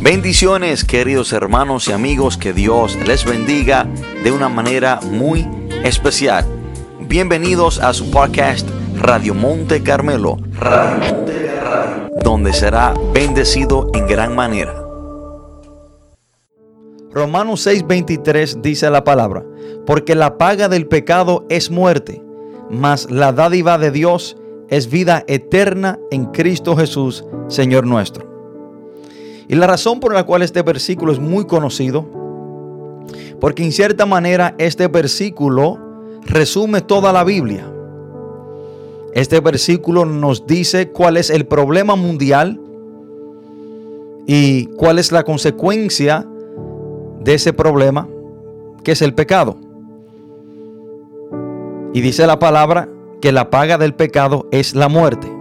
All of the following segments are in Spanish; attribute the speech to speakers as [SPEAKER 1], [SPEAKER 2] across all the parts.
[SPEAKER 1] Bendiciones queridos hermanos y amigos, que Dios les bendiga de una manera muy especial. Bienvenidos a su podcast Radio Monte Carmelo, donde será bendecido en gran manera.
[SPEAKER 2] Romanos 6:23 dice la palabra, porque la paga del pecado es muerte, mas la dádiva de Dios es vida eterna en Cristo Jesús, Señor nuestro. Y la razón por la cual este versículo es muy conocido, porque en cierta manera este versículo resume toda la Biblia. Este versículo nos dice cuál es el problema mundial y cuál es la consecuencia de ese problema, que es el pecado. Y dice la palabra que la paga del pecado es la muerte.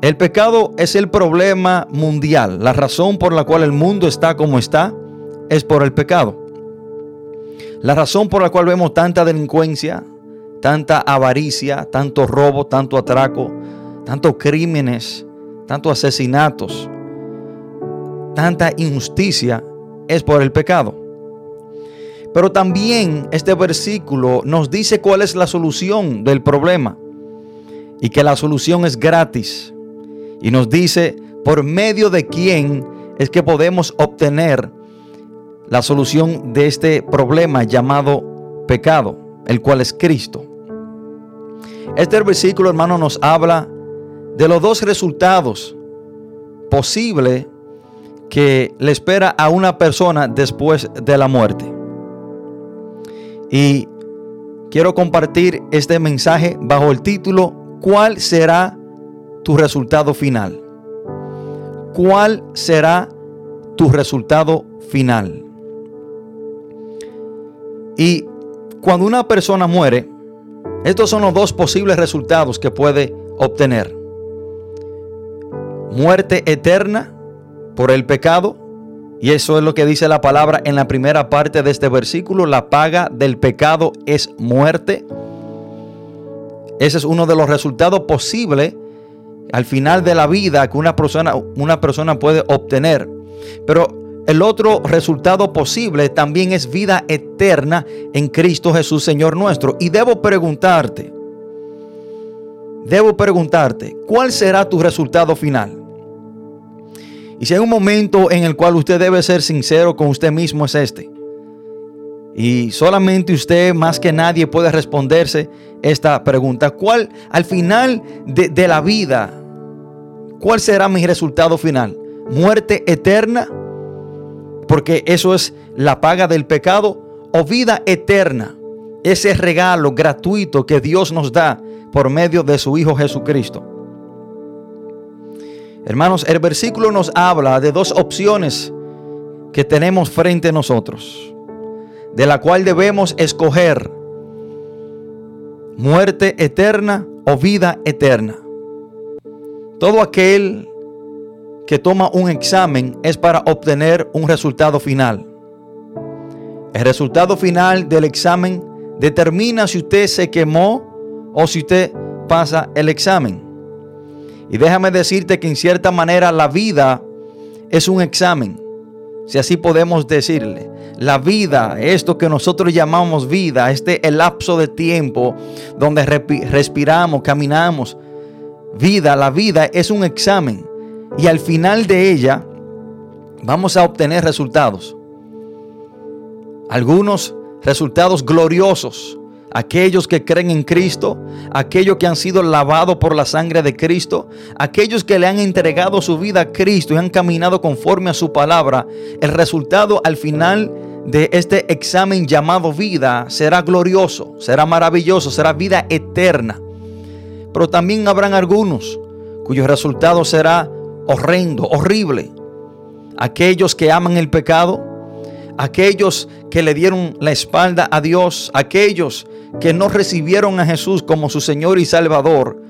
[SPEAKER 2] El pecado es el problema mundial. La razón por la cual el mundo está como está es por el pecado. La razón por la cual vemos tanta delincuencia, tanta avaricia, tanto robo, tanto atraco, tantos crímenes, tantos asesinatos, tanta injusticia es por el pecado. Pero también este versículo nos dice cuál es la solución del problema y que la solución es gratis. Y nos dice por medio de quién es que podemos obtener la solución de este problema llamado pecado, el cual es Cristo. Este versículo, hermano, nos habla de los dos resultados posibles que le espera a una persona después de la muerte. Y quiero compartir este mensaje bajo el título ¿Cuál será tu resultado final? ¿Cuál será tu resultado final? Y cuando una persona muere, estos son los dos posibles resultados que puede obtener. Muerte eterna por el pecado. Y eso es lo que dice la palabra en la primera parte de este versículo. La paga del pecado es muerte. Ese es uno de los resultados posibles al final de la vida que una persona, una persona puede obtener. Pero el otro resultado posible también es vida eterna en Cristo Jesús, Señor nuestro. Y debo preguntarte, debo preguntarte, ¿cuál será tu resultado final? Y si hay un momento en el cual usted debe ser sincero con usted mismo es este. Y solamente usted más que nadie puede responderse esta pregunta. ¿Cuál al final de, la vida, cuál será mi resultado final? ¿Muerte eterna? Porque eso es la paga del pecado o vida eterna. Ese regalo gratuito que Dios nos da por medio de su Hijo Jesucristo. Hermanos, el versículo nos habla de dos opciones que tenemos frente a nosotros, de la cual debemos escoger muerte eterna o vida eterna. Todo aquel que toma un examen es para obtener un resultado final. El resultado final del examen determina si usted se quemó o si usted pasa el examen. Y déjame decirte que en cierta manera la vida es un examen, si así podemos decirle. La vida, esto que nosotros llamamos vida, este el lapso de tiempo donde respiramos, caminamos. Vida, la vida es un examen. Y al final de ella vamos a obtener resultados. Algunos resultados gloriosos, aquellos que creen en Cristo, aquellos que han sido lavados por la sangre de Cristo, aquellos que le han entregado su vida a Cristo y han caminado conforme a su palabra, el resultado al final de este examen llamado vida será glorioso, será maravilloso, será vida eterna. Pero también habrán algunos cuyo resultado será horrendo, horrible. Aquellos que aman el pecado, aquellos que le dieron la espalda a Dios, aquellos que no recibieron a Jesús como su Señor y Salvador,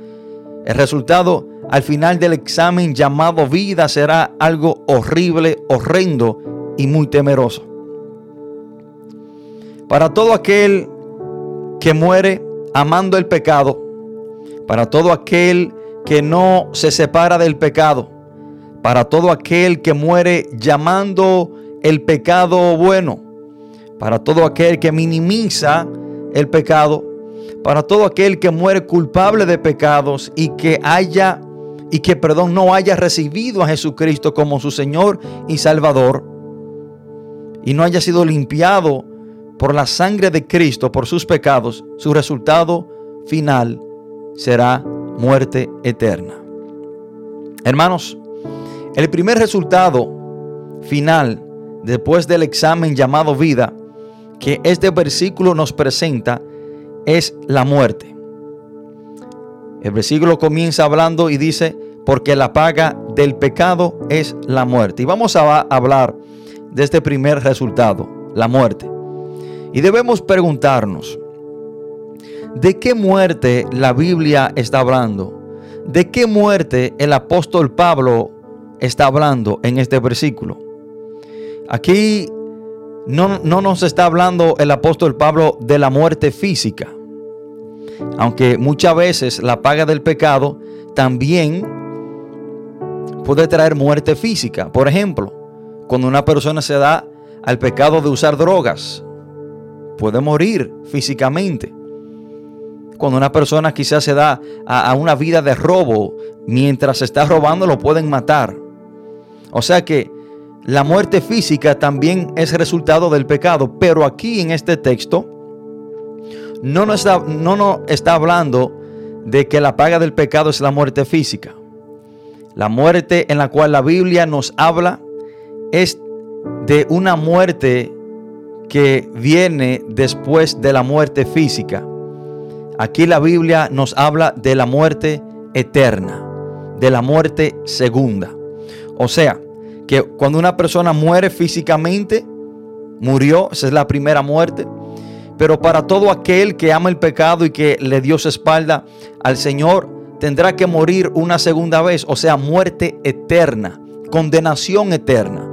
[SPEAKER 2] el resultado al final del examen llamado vida será algo horrible, horrendo y muy temeroso. Para todo aquel que muere amando el pecado, para todo aquel que no se separa del pecado, para todo aquel que muere llamando el pecado bueno, para todo aquel que minimiza el pecado, para todo aquel que muere culpable de pecados y que haya y que perdón no haya recibido a Jesucristo como su Señor y Salvador y no haya sido limpiado por la sangre de Cristo por sus pecados, su resultado final será muerte eterna. Hermanos, el primer resultado final después del examen llamado vida que este versículo nos presenta es la muerte. El versículo comienza hablando y dice, porque la paga del pecado es la muerte. Y vamos a hablar de este primer resultado, la muerte. Y debemos preguntarnos, ¿de qué muerte la Biblia está hablando? ¿De qué muerte el apóstol Pablo está hablando en este versículo? Aquí no, no, nos está hablando el apóstol Pablo de la muerte física, aunque muchas veces la paga del pecado también puede traer muerte física. Por ejemplo, cuando una persona se da al pecado de usar drogas, puede morir físicamente. Cuando una persona quizás se da a, una vida de robo, mientras se está robando lo pueden matar. O sea que la muerte física también es resultado del pecado, pero aquí en este texto no nos está, no nos está hablando de que la paga del pecado es la muerte física. La muerte en la cual la Biblia nos habla es de una muerte que viene después de la muerte física. Aquí la Biblia nos habla de la muerte eterna, de la muerte segunda. O sea, que cuando una persona muere físicamente, murió, esa es la primera muerte. Pero para todo aquel que ama el pecado y que le dio su espalda al Señor, tendrá que morir una segunda vez, o sea, muerte eterna, condenación eterna.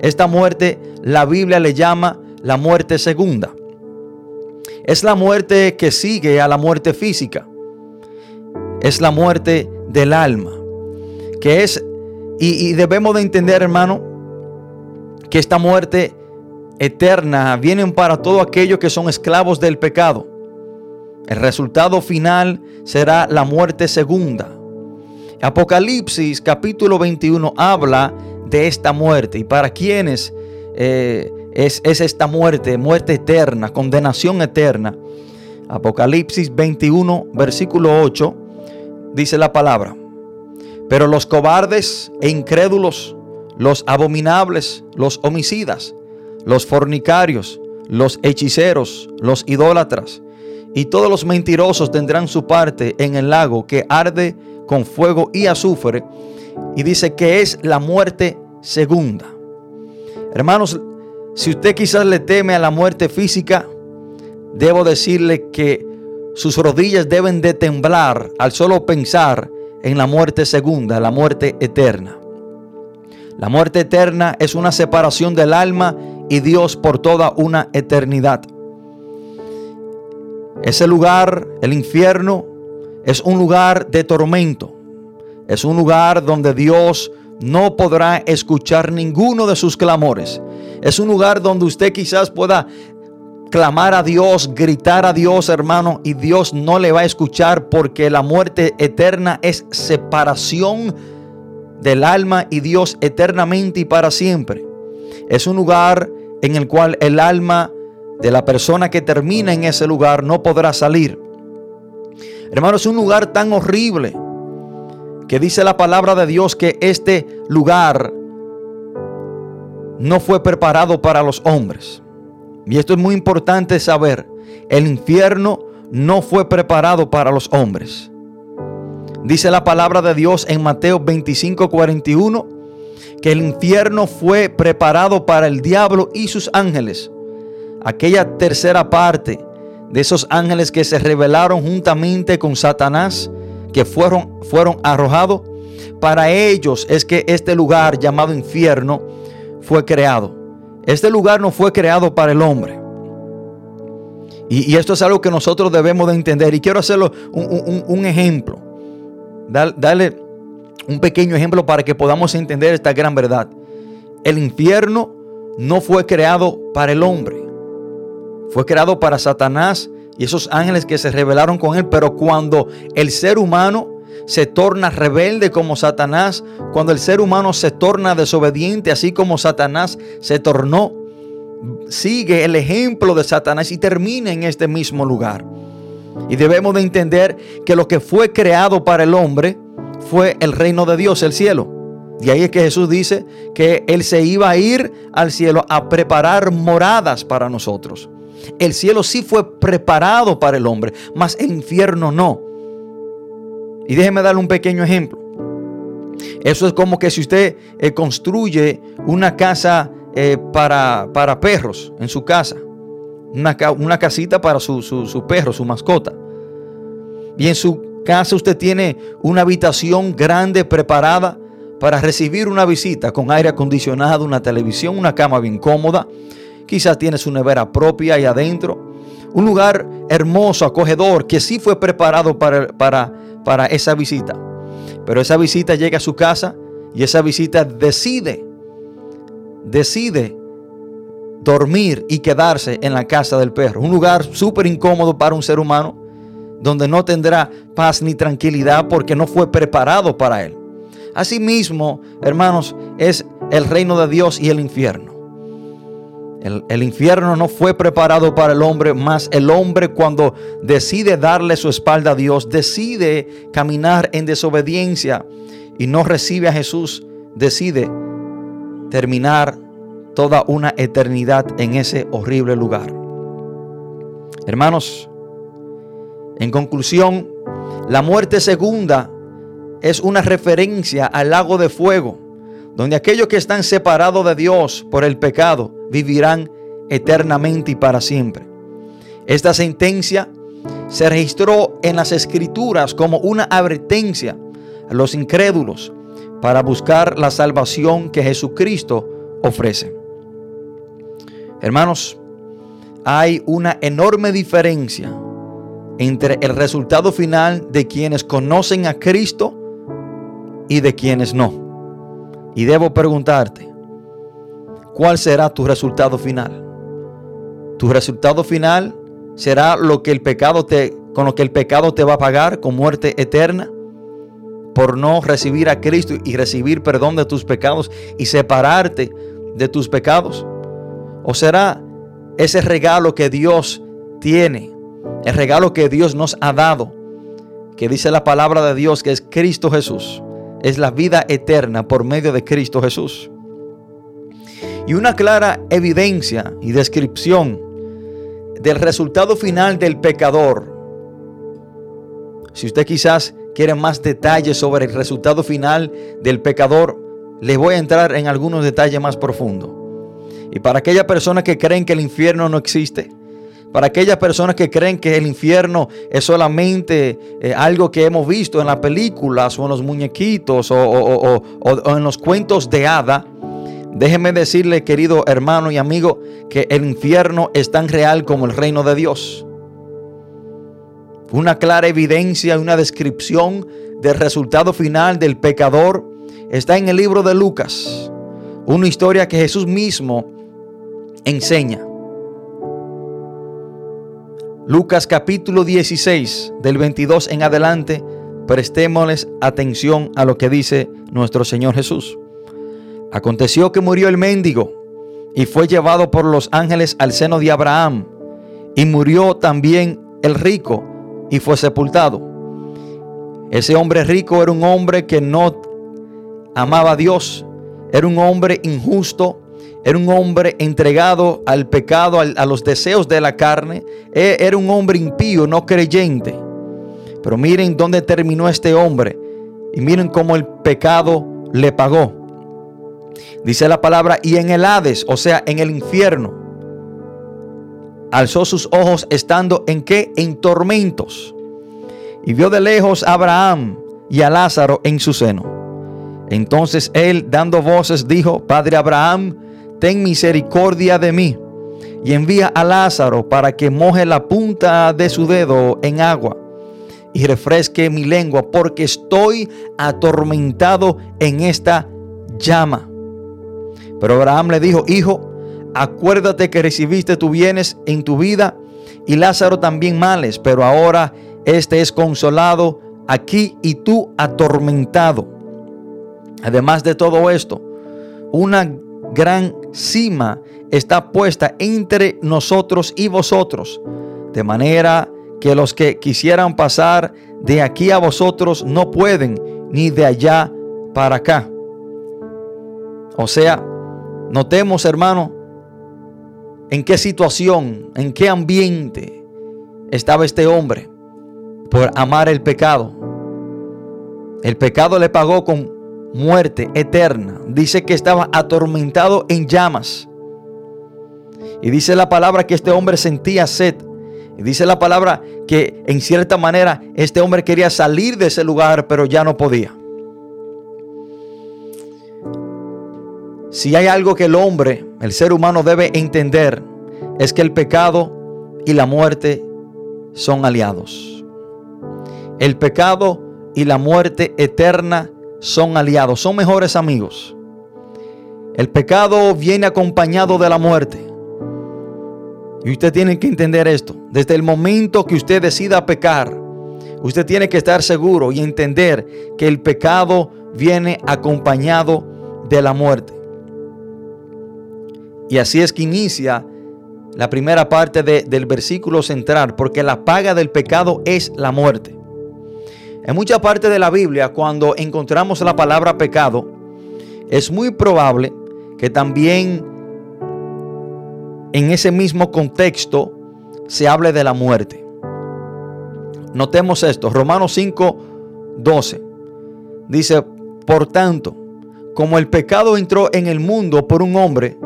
[SPEAKER 2] Esta muerte la Biblia le llama la muerte segunda. Es la muerte que sigue a la muerte física. Es la muerte del alma. Que es, y, debemos de entender, hermano, que esta muerte eterna viene para todos aquellos que son esclavos del pecado. El resultado final será la muerte segunda. Apocalipsis capítulo 21 habla de esta muerte y para quienes eh, es, esta muerte, muerte eterna, condenación eterna. Apocalipsis 21, versículo 8, dice la palabra. Pero los cobardes e incrédulos, los abominables, los homicidas, los fornicarios, los hechiceros, los idólatras y todos los mentirosos tendrán su parte en el lago que arde con fuego y azufre. Y dice que es la muerte segunda. Hermanos, si usted quizás le teme a la muerte física, debo decirle que sus rodillas deben de temblar al solo pensar en la muerte segunda, la muerte eterna. La muerte eterna es una separación del alma y Dios por toda una eternidad. Ese lugar, el infierno, es un lugar de tormento. Es un lugar donde Dios no podrá escuchar ninguno de sus clamores. Es un lugar donde usted quizás pueda clamar a Dios, gritar a Dios, hermano, y Dios no le va a escuchar porque la muerte eterna es separación del alma y Dios eternamente y para siempre. Es un lugar en el cual el alma de la persona que termina en ese lugar no podrá salir. Hermano, es un lugar tan horrible que dice la palabra de Dios que este lugar no fue preparado para los hombres. Y esto es muy importante saber. El infierno no fue preparado para los hombres. Dice la palabra de Dios en Mateo 25, 41 que el infierno fue preparado para el diablo y sus ángeles. Aquella tercera parte de esos ángeles que se rebelaron juntamente con Satanás que fueron, fueron arrojados, para ellos es que este lugar llamado infierno fue creado. Este lugar no fue creado para el hombre. Y, esto es algo que nosotros debemos de entender. Y quiero hacerlo un, ejemplo. Dale, Un pequeño ejemplo para que podamos entender esta gran verdad. El infierno no fue creado para el hombre. Fue creado para Satanás y esos ángeles que se rebelaron con él. Pero cuando el ser humano se torna rebelde como Satanás, cuando el ser humano se torna desobediente, así como Satanás se tornó, sigue el ejemplo de Satanás y termina en este mismo lugar. Y debemos de entender que lo que fue creado para el hombre fue el reino de Dios, el cielo. Y ahí es que Jesús dice que Él se iba a ir al cielo a preparar moradas para nosotros. El cielo sí fue preparado para el hombre, mas el infierno no. Y déjeme darle un pequeño ejemplo. Eso es como que si usted eh, construye una casa eh, para, para, perros en su casa, una, una casita para su, su perro, su mascota. Y en su casa usted tiene una habitación grande preparada para recibir una visita con aire acondicionado, una televisión, una cama bien cómoda. Quizás tiene su nevera propia ahí adentro. Un lugar hermoso, acogedor, que sí fue preparado para, para, para esa visita. Pero esa visita llega a su casa y esa visita decide, decide dormir y quedarse en la casa del perro. Un lugar súper incómodo para un ser humano, donde no tendrá paz ni tranquilidad porque no fue preparado para él. Asimismo, hermanos, es el reino de Dios y el infierno. El, infierno no fue preparado para el hombre, más el hombre cuando decide darle su espalda a Dios, decide caminar en desobediencia y no recibe a Jesús, decide terminar toda una eternidad en ese horrible lugar. Hermanos, en conclusión, la muerte segunda es una referencia al lago de fuego, donde aquellos que están separados de Dios por el pecado vivirán eternamente y para siempre. Esta sentencia se registró en las escrituras como una advertencia a los incrédulos para buscar la salvación que Jesucristo ofrece. Hermanos, hay una enorme diferencia entre el resultado final de quienes conocen a Cristo y de quienes no. Y debo preguntarte, ¿cuál será tu resultado final? Tu resultado final será lo que el pecado te con lo que el pecado te va a pagar con muerte eterna por no recibir a Cristo y recibir perdón de tus pecados y separarte de tus pecados? ¿O será ese regalo que Dios tiene, el regalo que Dios nos ha dado, que dice la palabra de Dios que es Cristo Jesús? Es la vida eterna por medio de Cristo Jesús. Y una clara evidencia y descripción del resultado final del pecador. Si usted quizás quiere más detalles sobre el resultado final del pecador, le voy a entrar en algunos detalles más profundos. Y para aquellas personas que creen que el infierno no existe, para aquellas personas que creen que el infierno es solamente eh, algo que hemos visto en las películas o en los muñequitos o, en los cuentos de hada, déjeme decirle, querido hermano y amigo, que el infierno es tan real como el reino de Dios. Una clara evidencia y una descripción del resultado final del pecador está en el libro de Lucas, una historia que Jesús mismo enseña. Lucas capítulo 16, del 22 en adelante, prestémosles atención a lo que dice nuestro Señor Jesús. Aconteció que murió el mendigo y fue llevado por los ángeles al seno de Abraham, y murió también el rico y fue sepultado. Ese hombre rico era un hombre que no amaba a Dios, era un hombre injusto, era un hombre entregado al pecado, a los deseos de la carne. E, era un hombre impío, no creyente. Pero miren dónde terminó este hombre. Y miren cómo el pecado le pagó. Dice la palabra, y en el Hades, o sea, en el infierno, alzó sus ojos estando en qué? En tormentos. Y vio de lejos a Abraham y a Lázaro en su seno. Entonces él, dando voces, dijo, Padre Abraham, ten misericordia de mí y envía a Lázaro para que moje la punta de su dedo en agua y refresque mi lengua, porque estoy atormentado en esta llama. Pero Abraham le dijo, hijo, acuérdate que recibiste tus bienes en tu vida y Lázaro también males, pero ahora este es consolado aquí y tú atormentado. Además de todo esto, una gran cima está puesta entre nosotros y vosotros, de manera que los que quisieran pasar de aquí a vosotros no pueden, ni de allá para acá. O sea, notemos hermano, en qué situación, en qué ambiente estaba este hombre por amar el pecado. El pecado le pagó con muerte eterna. Dice que estaba atormentado en llamas. Y dice la palabra que este hombre sentía sed. Y dice la palabra que en cierta manera este hombre quería salir de ese lugar, pero ya no podía. Si hay algo que el hombre, el ser humano debe entender, es que el pecado y la muerte son aliados. El pecado y la muerte eterna son aliados, son mejores amigos. El pecado viene acompañado de la muerte. Y usted tiene que entender esto. Desde el momento que usted decida pecar, usted tiene que estar seguro y entender que el pecado viene acompañado de la muerte. Y así es que inicia la primera parte del versículo central, porque la paga del pecado es la muerte. En mucha parte de la Biblia, cuando encontramos la palabra pecado, es muy probable que también en ese mismo contexto se hable de la muerte. Notemos esto, Romanos 5, 12. Dice, por tanto, como el pecado entró en el mundo por un hombre,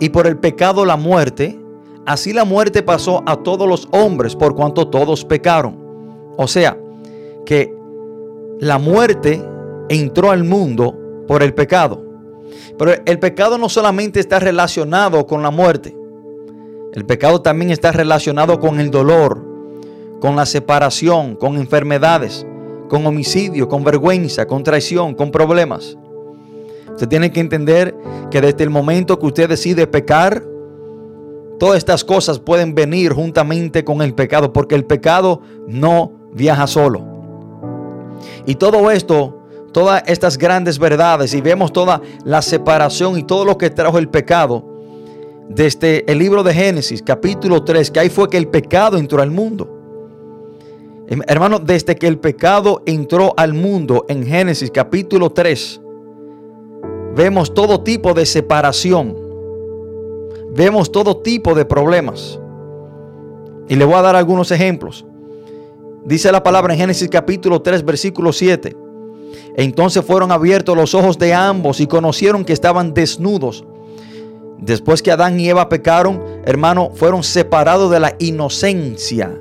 [SPEAKER 2] y por el pecado la muerte, así la muerte pasó a todos los hombres por cuanto todos pecaron. O sea, que la muerte entró al mundo por el pecado. Pero el pecado no solamente está relacionado con la muerte. El pecado también está relacionado con el dolor, con la separación, con enfermedades, con homicidio, con vergüenza, con traición, con problemas. Usted tiene que entender que desde el momento que usted decide pecar, todas estas cosas pueden venir juntamente con el pecado, porque el pecado no viaja solo. Y todo esto, todas estas grandes verdades, y vemos toda la separación y todo lo que trajo el pecado, desde el libro de Génesis, capítulo 3, que ahí fue que el pecado entró al mundo. Hermano, desde que el pecado entró al mundo en Génesis capítulo 3, vemos todo tipo de separación. Vemos todo tipo de problemas. Y le voy a dar algunos ejemplos. Dice la palabra en Génesis capítulo 3, versículo 7. Entonces fueron abiertos los ojos de ambos y conocieron que estaban desnudos. Después que Adán y Eva pecaron, hermano, fueron separados de la inocencia.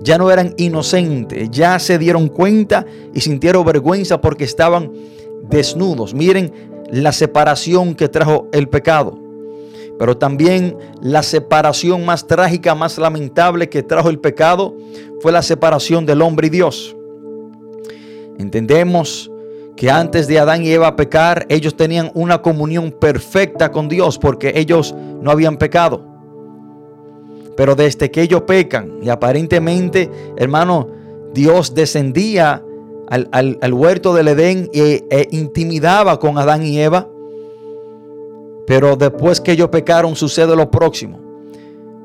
[SPEAKER 2] Ya no eran inocentes, ya se dieron cuenta y sintieron vergüenza porque estaban desnudos. Miren la separación que trajo el pecado, pero también la separación más trágica, más lamentable que trajo el pecado fue la separación del hombre y Dios. Entendemos que antes de Adán y Eva pecar, ellos tenían una comunión perfecta con Dios porque ellos no habían pecado. Pero desde que ellos pecan y aparentemente, hermano, Dios descendía al, huerto del Edén e, e, intimidaba con Adán y Eva. Pero después que ellos pecaron sucede lo próximo.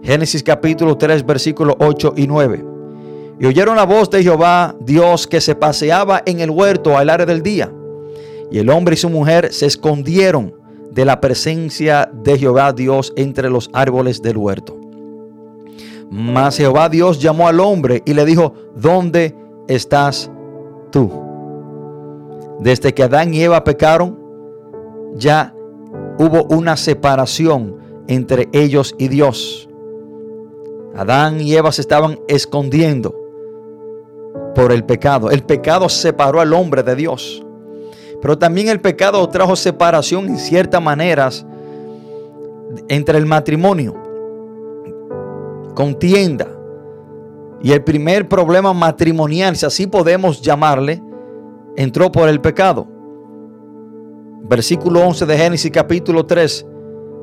[SPEAKER 2] Génesis capítulo 3 versículos 8 y 9. Y oyeron la voz de Jehová, Dios, que se paseaba en el huerto al área del día. Y el hombre y su mujer se escondieron de la presencia de Jehová Dios entre los árboles del huerto. Mas Jehová Dios llamó al hombre y le dijo, ¿dónde estás tú. Desde que Adán y Eva pecaron, ya hubo una separación entre ellos y Dios. Adán y Eva se estaban escondiendo por el pecado. El pecado separó al hombre de Dios. Pero también el pecado trajo separación en ciertas maneras entre el matrimonio. Contienda. Y el primer problema matrimonial, si así podemos llamarle, entró por el pecado. Versículo 11 de Génesis capítulo 3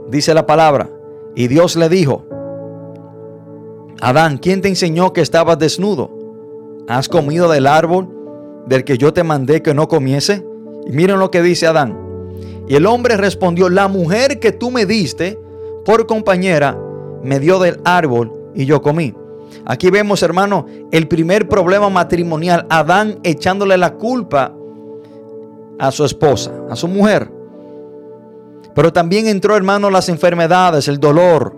[SPEAKER 2] dice la palabra. Y Dios le dijo, Adán, ¿quién te enseñó que estabas desnudo? ¿Has comido del árbol del que yo te mandé que no comiese? Y miren lo que dice Adán. Y el hombre respondió, la mujer que tú me diste por compañera me dio del árbol y yo comí. Aquí vemos, hermano, el primer problema matrimonial, Adán echándole la culpa a su esposa, a su mujer. Pero también entró, hermano, las enfermedades, el dolor.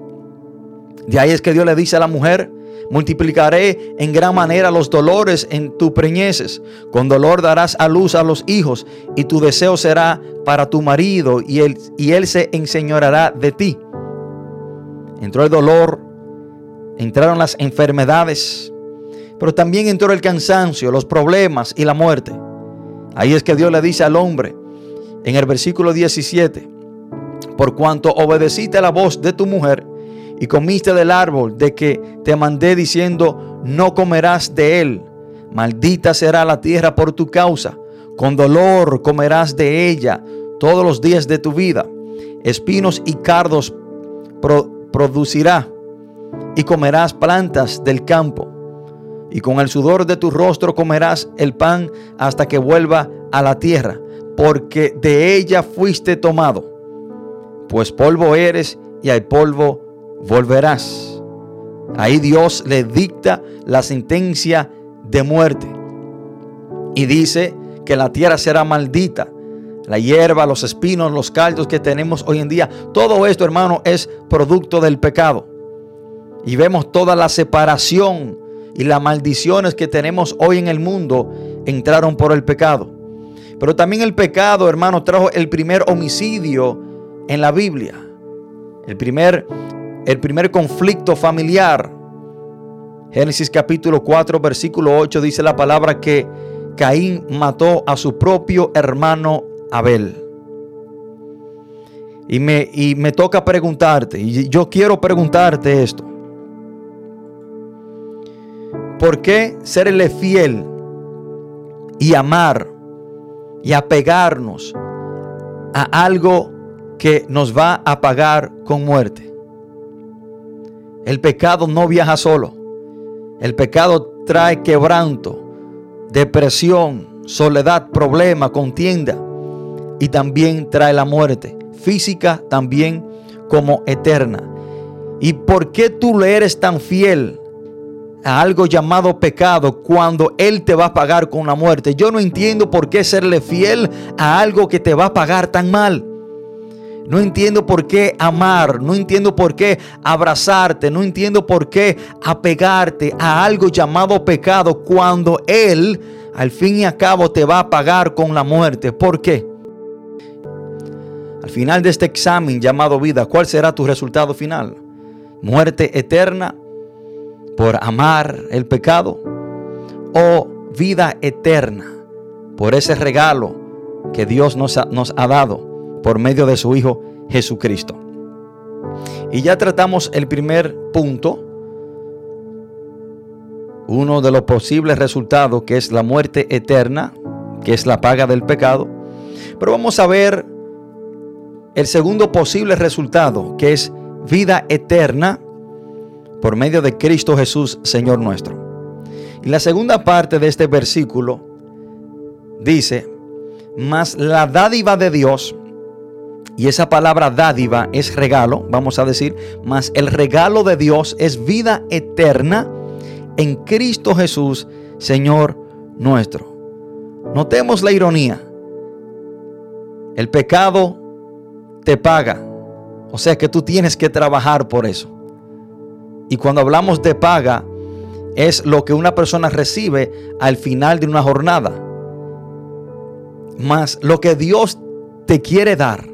[SPEAKER 2] De ahí es que Dios le dice a la mujer, multiplicaré en gran manera los dolores en tu preñeces. Con dolor darás a luz a los hijos y tu deseo será para tu marido y él, y él se enseñorará de ti. Entró el dolor, entraron las enfermedades, pero también entró el cansancio, los problemas y la muerte. Ahí es que Dios le dice al hombre en el versículo 17, por cuanto obedeciste la voz de tu mujer y comiste del árbol de que te mandé diciendo, no comerás de él, maldita será la tierra por tu causa, con dolor comerás de ella todos los días de tu vida, espinos y cardos producirá y comerás plantas del campo y con el sudor de tu rostro comerás el pan hasta que vuelva a la tierra, porque de ella fuiste tomado. Pues polvo eres y al polvo volverás. Ahí Dios le dicta la sentencia de muerte. Y dice que la tierra será maldita. La hierba, los espinos, los caldos que tenemos hoy en día. Todo esto, hermano, es producto del pecado. Y vemos toda la separación y las maldiciones que tenemos hoy en el mundo entraron por el pecado. Pero también el pecado, hermano, trajo el primer homicidio en la Biblia. El primer, el primer conflicto familiar. Génesis capítulo 4, versículo 8 dice la palabra que Caín mató a su propio hermano Abel. Y me, y me toca preguntarte, y yo quiero preguntarte esto. ¿Por qué serle fiel y amar y apegarnos a algo que nos va a pagar con muerte? El pecado no viaja solo. El pecado trae quebranto, depresión, soledad, problema, contienda y también trae la muerte, física también como eterna. ¿Y por qué tú le eres tan fiel a algo llamado pecado cuando Él te va a pagar con la muerte. Yo no entiendo por qué serle fiel a algo que te va a pagar tan mal. No entiendo por qué amar, no entiendo por qué abrazarte, no entiendo por qué apegarte a algo llamado pecado cuando Él al fin y al cabo te va a pagar con la muerte. ¿Por qué? Al final de este examen llamado vida, ¿cuál será tu resultado final? Muerte eterna por amar el pecado o vida eterna por ese regalo que Dios nos ha, nos ha dado por medio de su Hijo Jesucristo. Y ya tratamos el primer punto, uno de los posibles resultados que es la muerte eterna, que es la paga del pecado. Pero vamos a ver el segundo posible resultado, que es vida eterna por medio de Cristo Jesús, Señor nuestro. Y la segunda parte de este versículo dice, mas la dádiva de Dios, y esa palabra dádiva es regalo, vamos a decir, mas el regalo de Dios es vida eterna en Cristo Jesús, Señor nuestro. Notemos la ironía. El pecado te paga. O sea que tú tienes que trabajar por eso. Y cuando hablamos de paga, es lo que una persona recibe al final de una jornada. Más lo que Dios te quiere dar,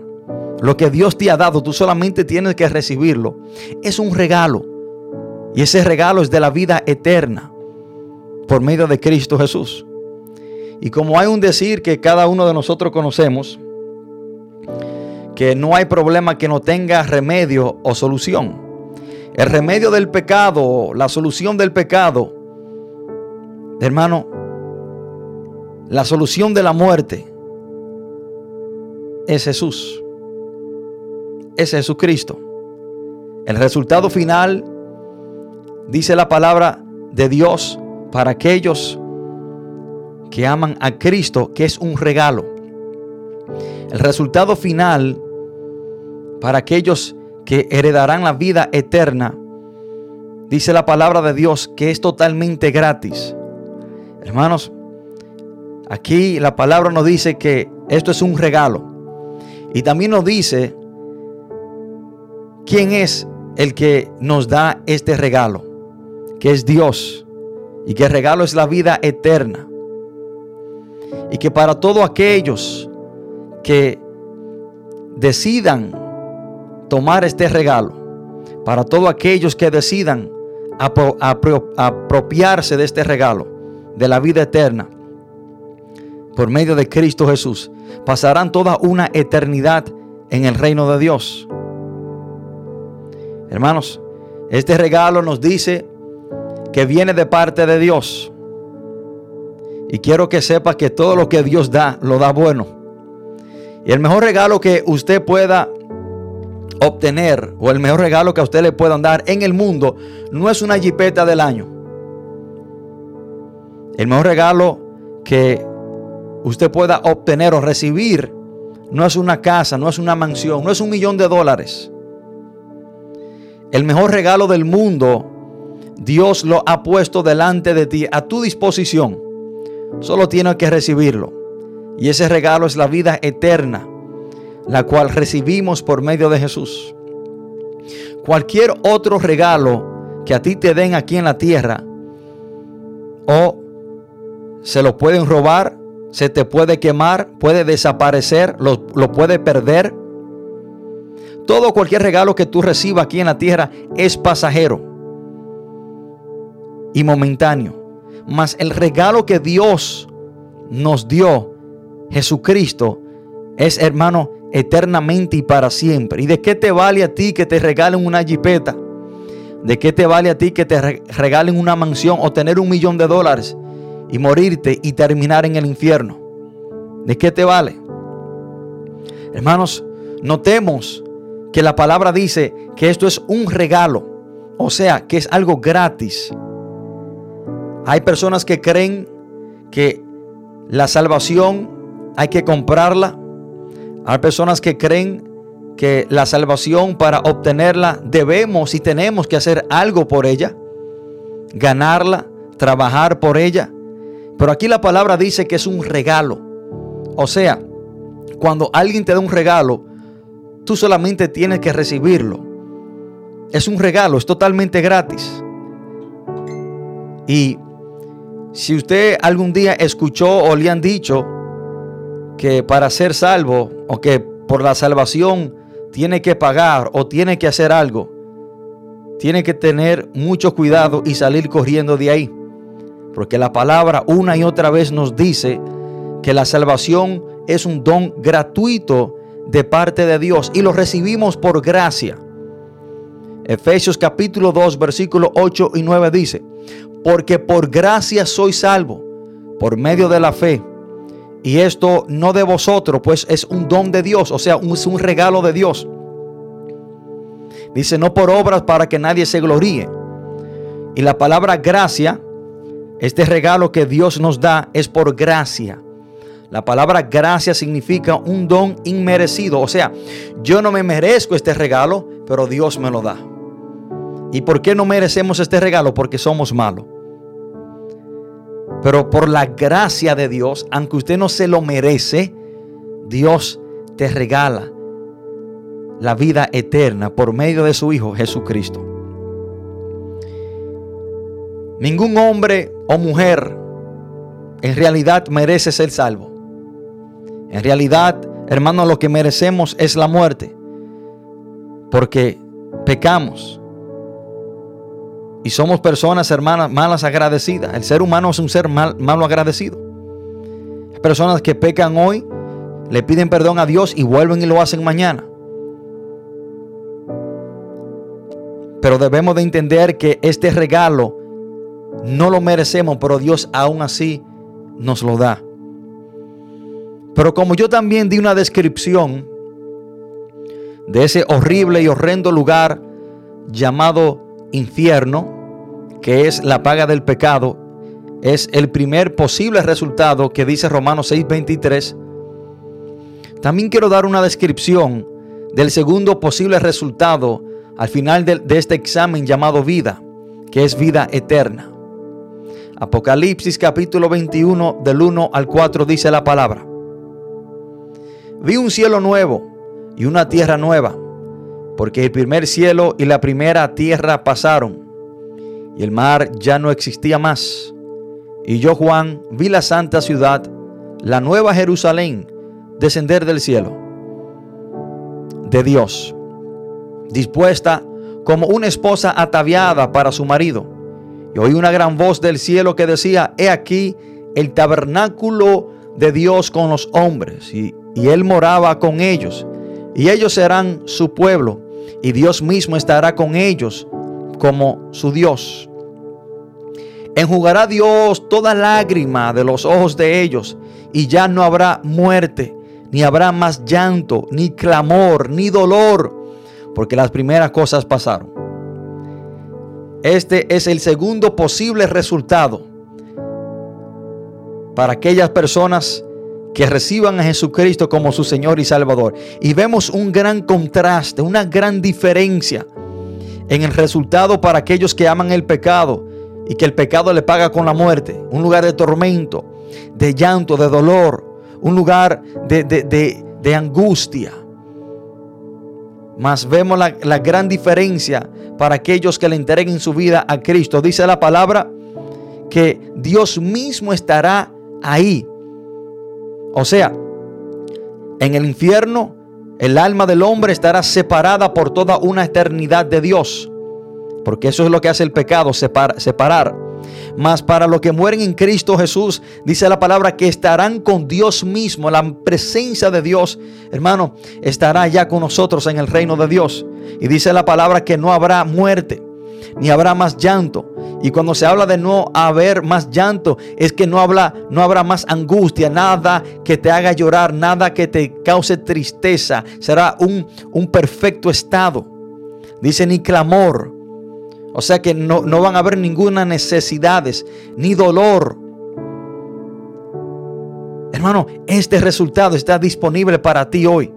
[SPEAKER 2] lo que Dios te ha dado, tú solamente tienes que recibirlo. Es un regalo. Y ese regalo es de la vida eterna por medio de Cristo Jesús. Y como hay un decir que cada uno de nosotros conocemos, que no hay problema que no tenga remedio o solución. El remedio del pecado, la solución del pecado, Hermano, la solución de la muerte es Jesús. Es Jesucristo. El resultado final, dice la palabra de Dios, para aquellos que aman a Cristo, que es un regalo. El resultado final para aquellos que heredarán la vida eterna, dice la palabra de Dios que es totalmente gratis. Hermanos, aquí la palabra nos dice que esto es un regalo. Y también nos dice quién es el que nos da este regalo, que es Dios. Y que el regalo es la vida eterna. Y que para todos aquellos que decidan tomar este regalo, para todos aquellos que decidan apropiarse de este regalo, de la vida eterna, por medio de Cristo Jesús, pasarán toda una eternidad en el reino de Dios. Hermanos, este regalo nos dice que viene de parte de Dios. Y quiero que sepa que todo lo que Dios da, lo da bueno. Y el mejor regalo que usted pueda obtener, o el mejor regalo que a usted le puedan dar en el mundo, no es una jipeta del año. El mejor regalo que usted pueda obtener o recibir no es una casa, no es una mansión, no es un millón de dólares. El mejor regalo del mundo, Dios lo ha puesto delante de ti, a tu disposición. Solo tienes que recibirlo. Y ese regalo es la vida eterna, la cual recibimos por medio de Jesús. Cualquier otro regalo que a ti te den aquí en la tierra, o se lo pueden robar, se te puede quemar, puede desaparecer, lo, lo puede perder. Todo cualquier regalo que tú recibas aquí en la tierra es pasajero y momentáneo. Mas el regalo que Dios nos dio, Jesucristo, es hermano eternamente y para siempre. ¿Y de qué te vale a ti que te regalen una jipeta? ¿De qué te vale a ti que te regalen una mansión o tener un millón de dólares y morirte y terminar en el infierno? ¿De qué te vale? Hermanos, notemos que la palabra dice que esto es un regalo, o sea, que es algo gratis. Hay personas que creen que la salvación hay que comprarla. Hay personas que creen que la salvación para obtenerla debemos y tenemos que hacer algo por ella, ganarla, trabajar por ella. Pero aquí la palabra dice que es un regalo. O sea, cuando alguien te da un regalo, tú solamente tienes que recibirlo. Es un regalo, es totalmente gratis. Y si usted algún día escuchó o le han dicho que para ser salvo o que por la salvación tiene que pagar o tiene que hacer algo, tiene que tener mucho cuidado y salir corriendo de ahí. Porque la palabra una y otra vez nos dice que la salvación es un don gratuito de parte de Dios y lo recibimos por gracia. Efesios capítulo 2 versículo 8 y 9 dice, porque por gracia soy salvo, por medio de la fe. Y esto no de vosotros, pues es un don de Dios, o sea, es un regalo de Dios. Dice, no por obras para que nadie se gloríe. Y la palabra gracia, este regalo que Dios nos da, es por gracia. La palabra gracia significa un don inmerecido. O sea, yo no me merezco este regalo, pero Dios me lo da. ¿Y por qué no merecemos este regalo? Porque somos malos. Pero por la gracia de Dios, aunque usted no se lo merece, Dios te regala la vida eterna por medio de su Hijo Jesucristo. Ningún hombre o mujer en realidad merece ser salvo. En realidad, hermano, lo que merecemos es la muerte. Porque pecamos. Y somos personas, hermanas, malas agradecidas. El ser humano es un ser mal, malo agradecido. Personas que pecan hoy, le piden perdón a Dios y vuelven y lo hacen mañana. Pero debemos de entender que este regalo no lo merecemos, pero Dios aún así nos lo da. Pero como yo también di una descripción de ese horrible y horrendo lugar llamado infierno, que es la paga del pecado, es el primer posible resultado que dice Romanos 6:23. También quiero dar una descripción del segundo posible resultado al final de, de este examen llamado vida, que es vida eterna. Apocalipsis capítulo 21 del 1 al 4 dice la palabra. Vi un cielo nuevo y una tierra nueva, porque el primer cielo y la primera tierra pasaron, y el mar ya no existía más. Y yo, Juan, vi la santa ciudad, la nueva Jerusalén, descender del cielo, de Dios, dispuesta como una esposa ataviada para su marido. Y oí una gran voz del cielo que decía, he aquí el tabernáculo de Dios con los hombres, y, y Él moraba con ellos, y ellos serán su pueblo, y Dios mismo estará con ellos como su Dios. Enjugará Dios toda lágrima de los ojos de ellos, y ya no habrá muerte, ni habrá más llanto, ni clamor, ni dolor, porque las primeras cosas pasaron. Este es el segundo posible resultado para aquellas personas que reciban a Jesucristo como su Señor y Salvador. Y vemos un gran contraste, una gran diferencia en el resultado para aquellos que aman el pecado y que el pecado le paga con la muerte. Un lugar de tormento, de llanto, de dolor, un lugar de, angustia. Mas vemos la, la gran diferencia para aquellos que le entreguen su vida a Cristo. Dice la palabra que Dios mismo estará ahí. O sea, en el infierno el alma del hombre estará separada por toda una eternidad de Dios. Porque eso es lo que hace el pecado, separar. Mas para los que mueren en Cristo Jesús, dice la palabra que estarán con Dios mismo. La presencia de Dios, hermano, estará ya con nosotros en el reino de Dios. Y dice la palabra que no habrá muerte, ni habrá más llanto, y cuando se habla de no haber más llanto, es que no, habla, no habrá más angustia, nada que te haga llorar, nada que te cause tristeza. Será un, un perfecto estado. Dice ni clamor. O sea que no, no van a haber ninguna necesidades, ni dolor. Hermano, este resultado está disponible para ti hoy.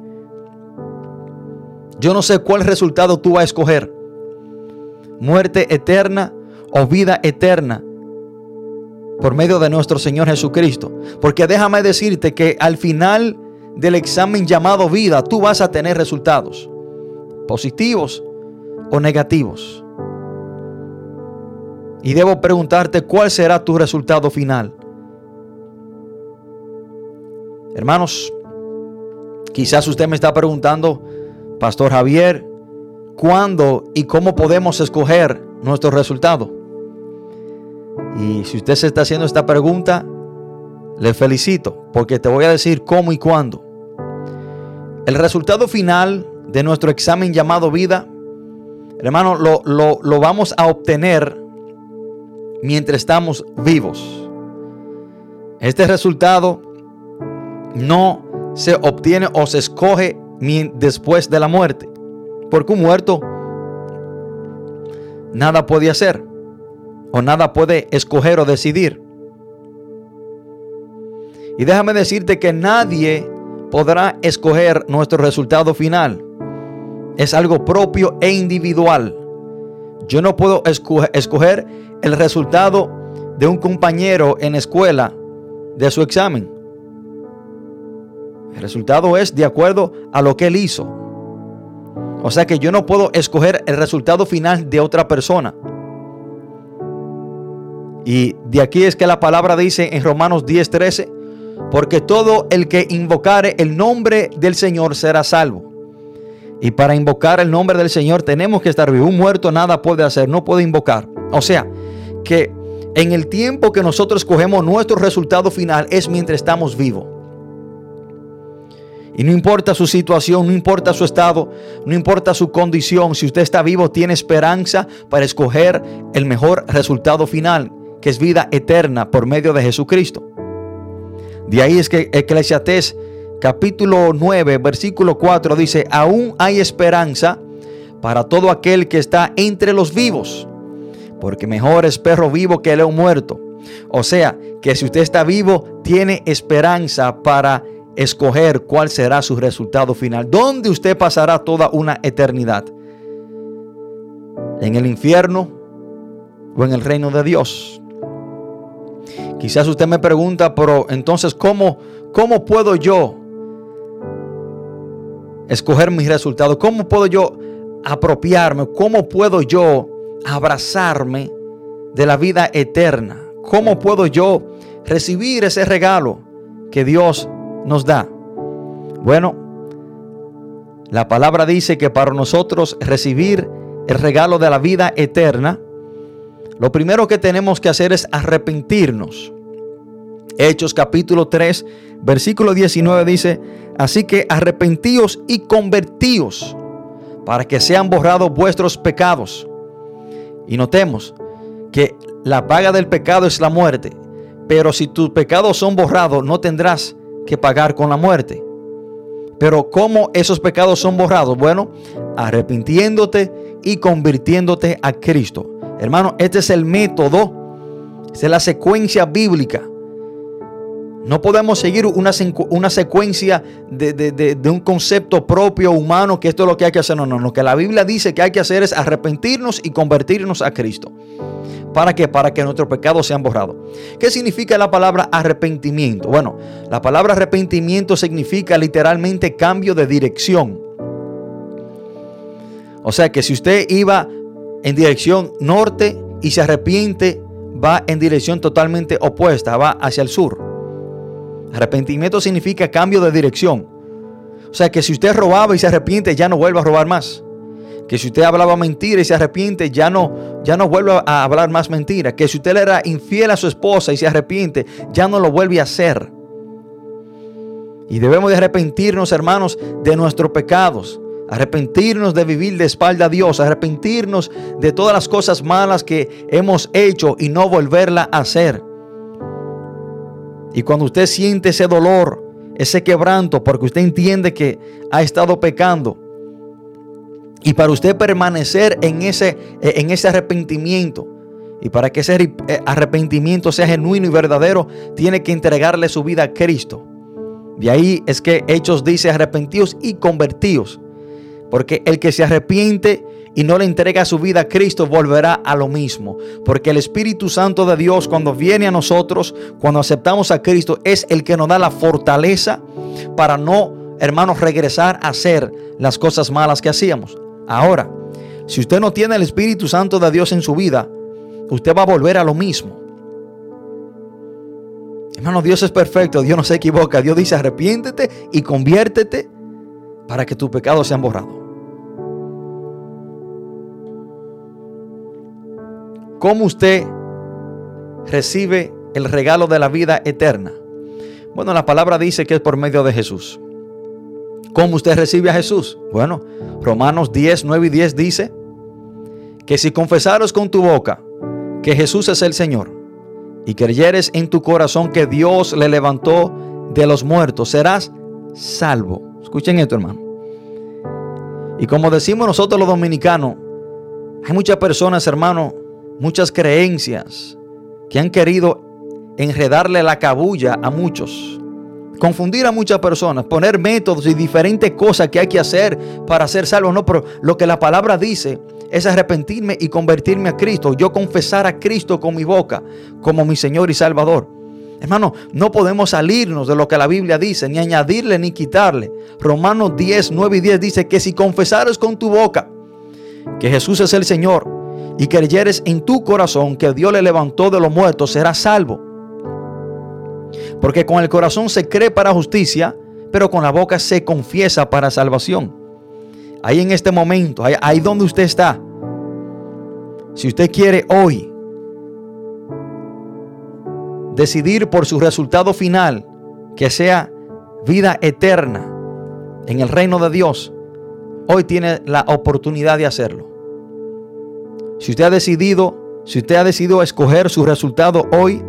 [SPEAKER 2] Yo no sé cuál resultado tú vas a escoger. Muerte eterna o vida eterna por medio de nuestro Señor Jesucristo. Porque déjame decirte que al final del examen llamado vida, tú vas a tener resultados positivos o negativos. Y debo preguntarte cuál será tu resultado final. Hermanos, quizás usted me está preguntando, Pastor Javier, ¿cuándo y cómo podemos escoger nuestro resultado? Y si usted se está haciendo esta pregunta, le felicito porque te voy a decir cómo y cuándo. El resultado final de nuestro examen llamado vida, hermano, lo, lo vamos a obtener mientras estamos vivos. Este resultado no se obtiene o se escoge después de la muerte, porque un muerto nada puede hacer o nada puede escoger o decidir. Y déjame decirte que nadie podrá escoger nuestro resultado final. Es algo propio e individual. Yo no puedo escoger el resultado de un compañero en escuela de su examen. El resultado es de acuerdo a lo que él hizo. O sea que yo no puedo escoger el resultado final de otra persona. Y de aquí es que la palabra dice en Romanos 10:13, porque todo el que invocare el nombre del Señor será salvo. Y para invocar el nombre del Señor tenemos que estar vivos. Un muerto nada puede hacer, no puede invocar. O sea, que en el tiempo que nosotros cogemos nuestro resultado final es mientras estamos vivos. Y no importa su situación, no importa su estado, no importa su condición, si usted está vivo, tiene esperanza para escoger el mejor resultado final que es vida eterna por medio de Jesucristo. De ahí es que Eclesiastés capítulo 9, versículo 4 dice, aún hay esperanza para todo aquel que está entre los vivos, porque mejor es perro vivo que león muerto. O sea, que si usted está vivo, tiene esperanza para escoger cuál será su resultado final, dónde usted pasará toda una eternidad. En el infierno o en el reino de Dios. Quizás usted me pregunta, pero entonces, ¿cómo, cómo puedo yo escoger mis resultados? ¿Cómo puedo yo apropiarme? ¿Cómo puedo yo abrazarme de la vida eterna? ¿Cómo puedo yo recibir ese regalo que Dios nos da? Bueno, la palabra dice que para nosotros recibir el regalo de la vida eterna, lo primero que tenemos que hacer es arrepentirnos. Hechos capítulo 3, versículo 19 dice, así que arrepentíos y convertíos para que sean borrados vuestros pecados. Y notemos que la paga del pecado es la muerte, pero si tus pecados son borrados no tendrás que pagar con la muerte. Pero ¿cómo esos pecados son borrados? Bueno, arrepintiéndote y convirtiéndote a Cristo. Hermano, este es el método, esta es la secuencia bíblica. No podemos seguir una, una secuencia de, un concepto propio humano que esto es lo que hay que hacer. No, no, lo que la Biblia dice que hay que hacer es arrepentirnos y convertirnos a Cristo. ¿Para qué? Para que nuestros pecados sean borrados. ¿Qué significa la palabra arrepentimiento? Bueno, la palabra arrepentimiento significa literalmente cambio de dirección. O sea que si usted iba en dirección norte y se arrepiente, va en dirección totalmente opuesta, va hacia el sur. Arrepentimiento significa cambio de dirección. O sea que si usted robaba y se arrepiente, ya no vuelve a robar más. Que si usted hablaba mentira y se arrepiente, ya no, ya no vuelve a hablar más mentira. Que si usted era infiel a su esposa y se arrepiente, ya no lo vuelve a hacer. Y debemos de arrepentirnos, hermanos, de nuestros pecados. Arrepentirnos de vivir de espalda a Dios, arrepentirnos de todas las cosas malas que hemos hecho y no volverla a hacer. Y cuando usted siente ese dolor, ese quebranto, porque usted entiende que ha estado pecando, y para usted permanecer en ese, en ese arrepentimiento, y para que ese eh, arrepentimiento sea genuino y verdadero, tiene que entregarle su vida a Cristo. De ahí es que Hechos dice arrepentidos y convertidos. Porque el que se arrepiente y no le entrega su vida a Cristo volverá a lo mismo. Porque el Espíritu Santo de Dios cuando viene a nosotros, cuando aceptamos a Cristo, es el que nos da la fortaleza para no, hermanos, regresar a hacer las cosas malas que hacíamos. Ahora, si usted no tiene el Espíritu Santo de Dios en su vida, usted va a volver a lo mismo. Hermano, Dios es perfecto, Dios no se equivoca. Dios dice, arrepiéntete y conviértete para que tus pecados sean borrados. ¿Cómo usted recibe el regalo de la vida eterna? Bueno, la palabra dice que es por medio de Jesús. ¿Cómo usted recibe a Jesús? Bueno, Romanos 10, 9 y 10 dice que si confesaros con tu boca que Jesús es el Señor y creyeres en tu corazón que Dios le levantó de los muertos, serás salvo. Escuchen esto, hermano. Y como decimos nosotros los dominicanos, hay muchas personas, hermano, muchas creencias que han querido enredarle la cabulla a muchos, confundir a muchas personas, poner métodos y diferentes cosas que hay que hacer para ser salvo. No, pero lo que la palabra dice es arrepentirme y convertirme a Cristo. Yo confesar a Cristo con mi boca como mi Señor y Salvador. Hermano, no podemos salirnos de lo que la Biblia dice, ni añadirle ni quitarle. Romanos 10, 9 y 10 dice que si confesares con tu boca que Jesús es el Señor y creyeres en tu corazón que Dios le levantó de los muertos, serás salvo. Porque con el corazón se cree para justicia, pero con la boca se confiesa para salvación. Ahí en este momento, ahí, ahí donde usted está, si usted quiere hoy decidir por su resultado final, que sea vida eterna en el reino de Dios, hoy tiene la oportunidad de hacerlo. Si usted ha decidido Si usted ha decidido escoger su resultado hoy,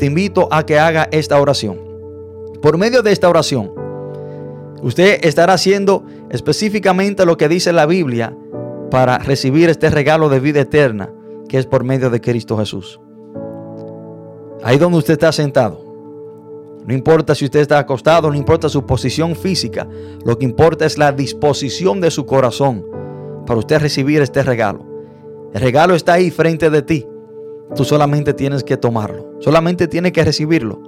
[SPEAKER 2] te invito a que haga esta oración. Por medio de esta oración, usted estará haciendo específicamente lo que dice la Biblia para recibir este regalo de vida eterna que es por medio de Cristo Jesús. Ahí donde usted está sentado. No importa si usted está acostado, no importa su posición física. Lo que importa es la disposición de su corazón para usted recibir este regalo. El regalo está ahí frente de ti. Tú solamente tienes que tomarlo. Solamente tienes que recibirlo.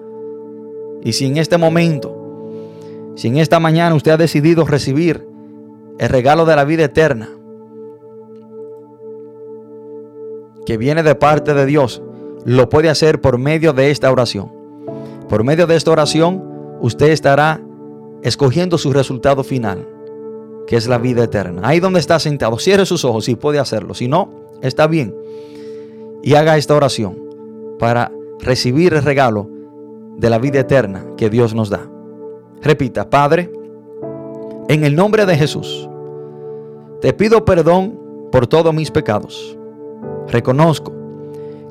[SPEAKER 2] Y si en este momento, si en esta mañana usted ha decidido recibir el regalo de la vida eterna, que viene de parte de Dios, lo puede hacer por medio de esta oración. Por medio de esta oración, usted estará escogiendo su resultado final, que es la vida eterna. Ahí donde está sentado, cierre sus ojos si puede hacerlo. Si no, está bien. Y haga esta oración para recibir el regalo de la vida eterna que Dios nos da. Repita, Padre, en el nombre de Jesús, te pido perdón por todos mis pecados. Reconozco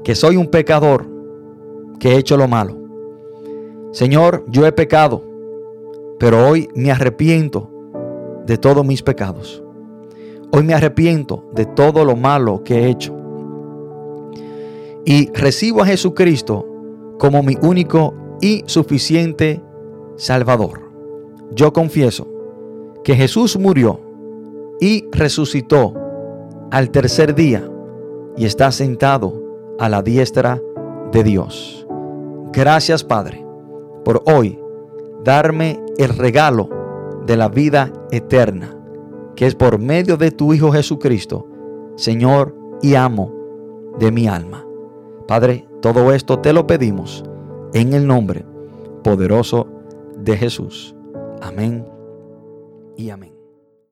[SPEAKER 2] que soy un pecador que he hecho lo malo. Señor, yo he pecado, pero hoy me arrepiento de todos mis pecados. Hoy me arrepiento de todo lo malo que he hecho. Y recibo a Jesucristo como mi único y suficiente Salvador. Yo confieso que Jesús murió y resucitó al tercer día y está sentado a la diestra de Dios. Gracias Padre por hoy darme el regalo de la vida eterna, que es por medio de tu Hijo Jesucristo, Señor y amo de mi alma. Padre, todo esto te lo pedimos en el nombre poderoso de Jesús. Amén y amén.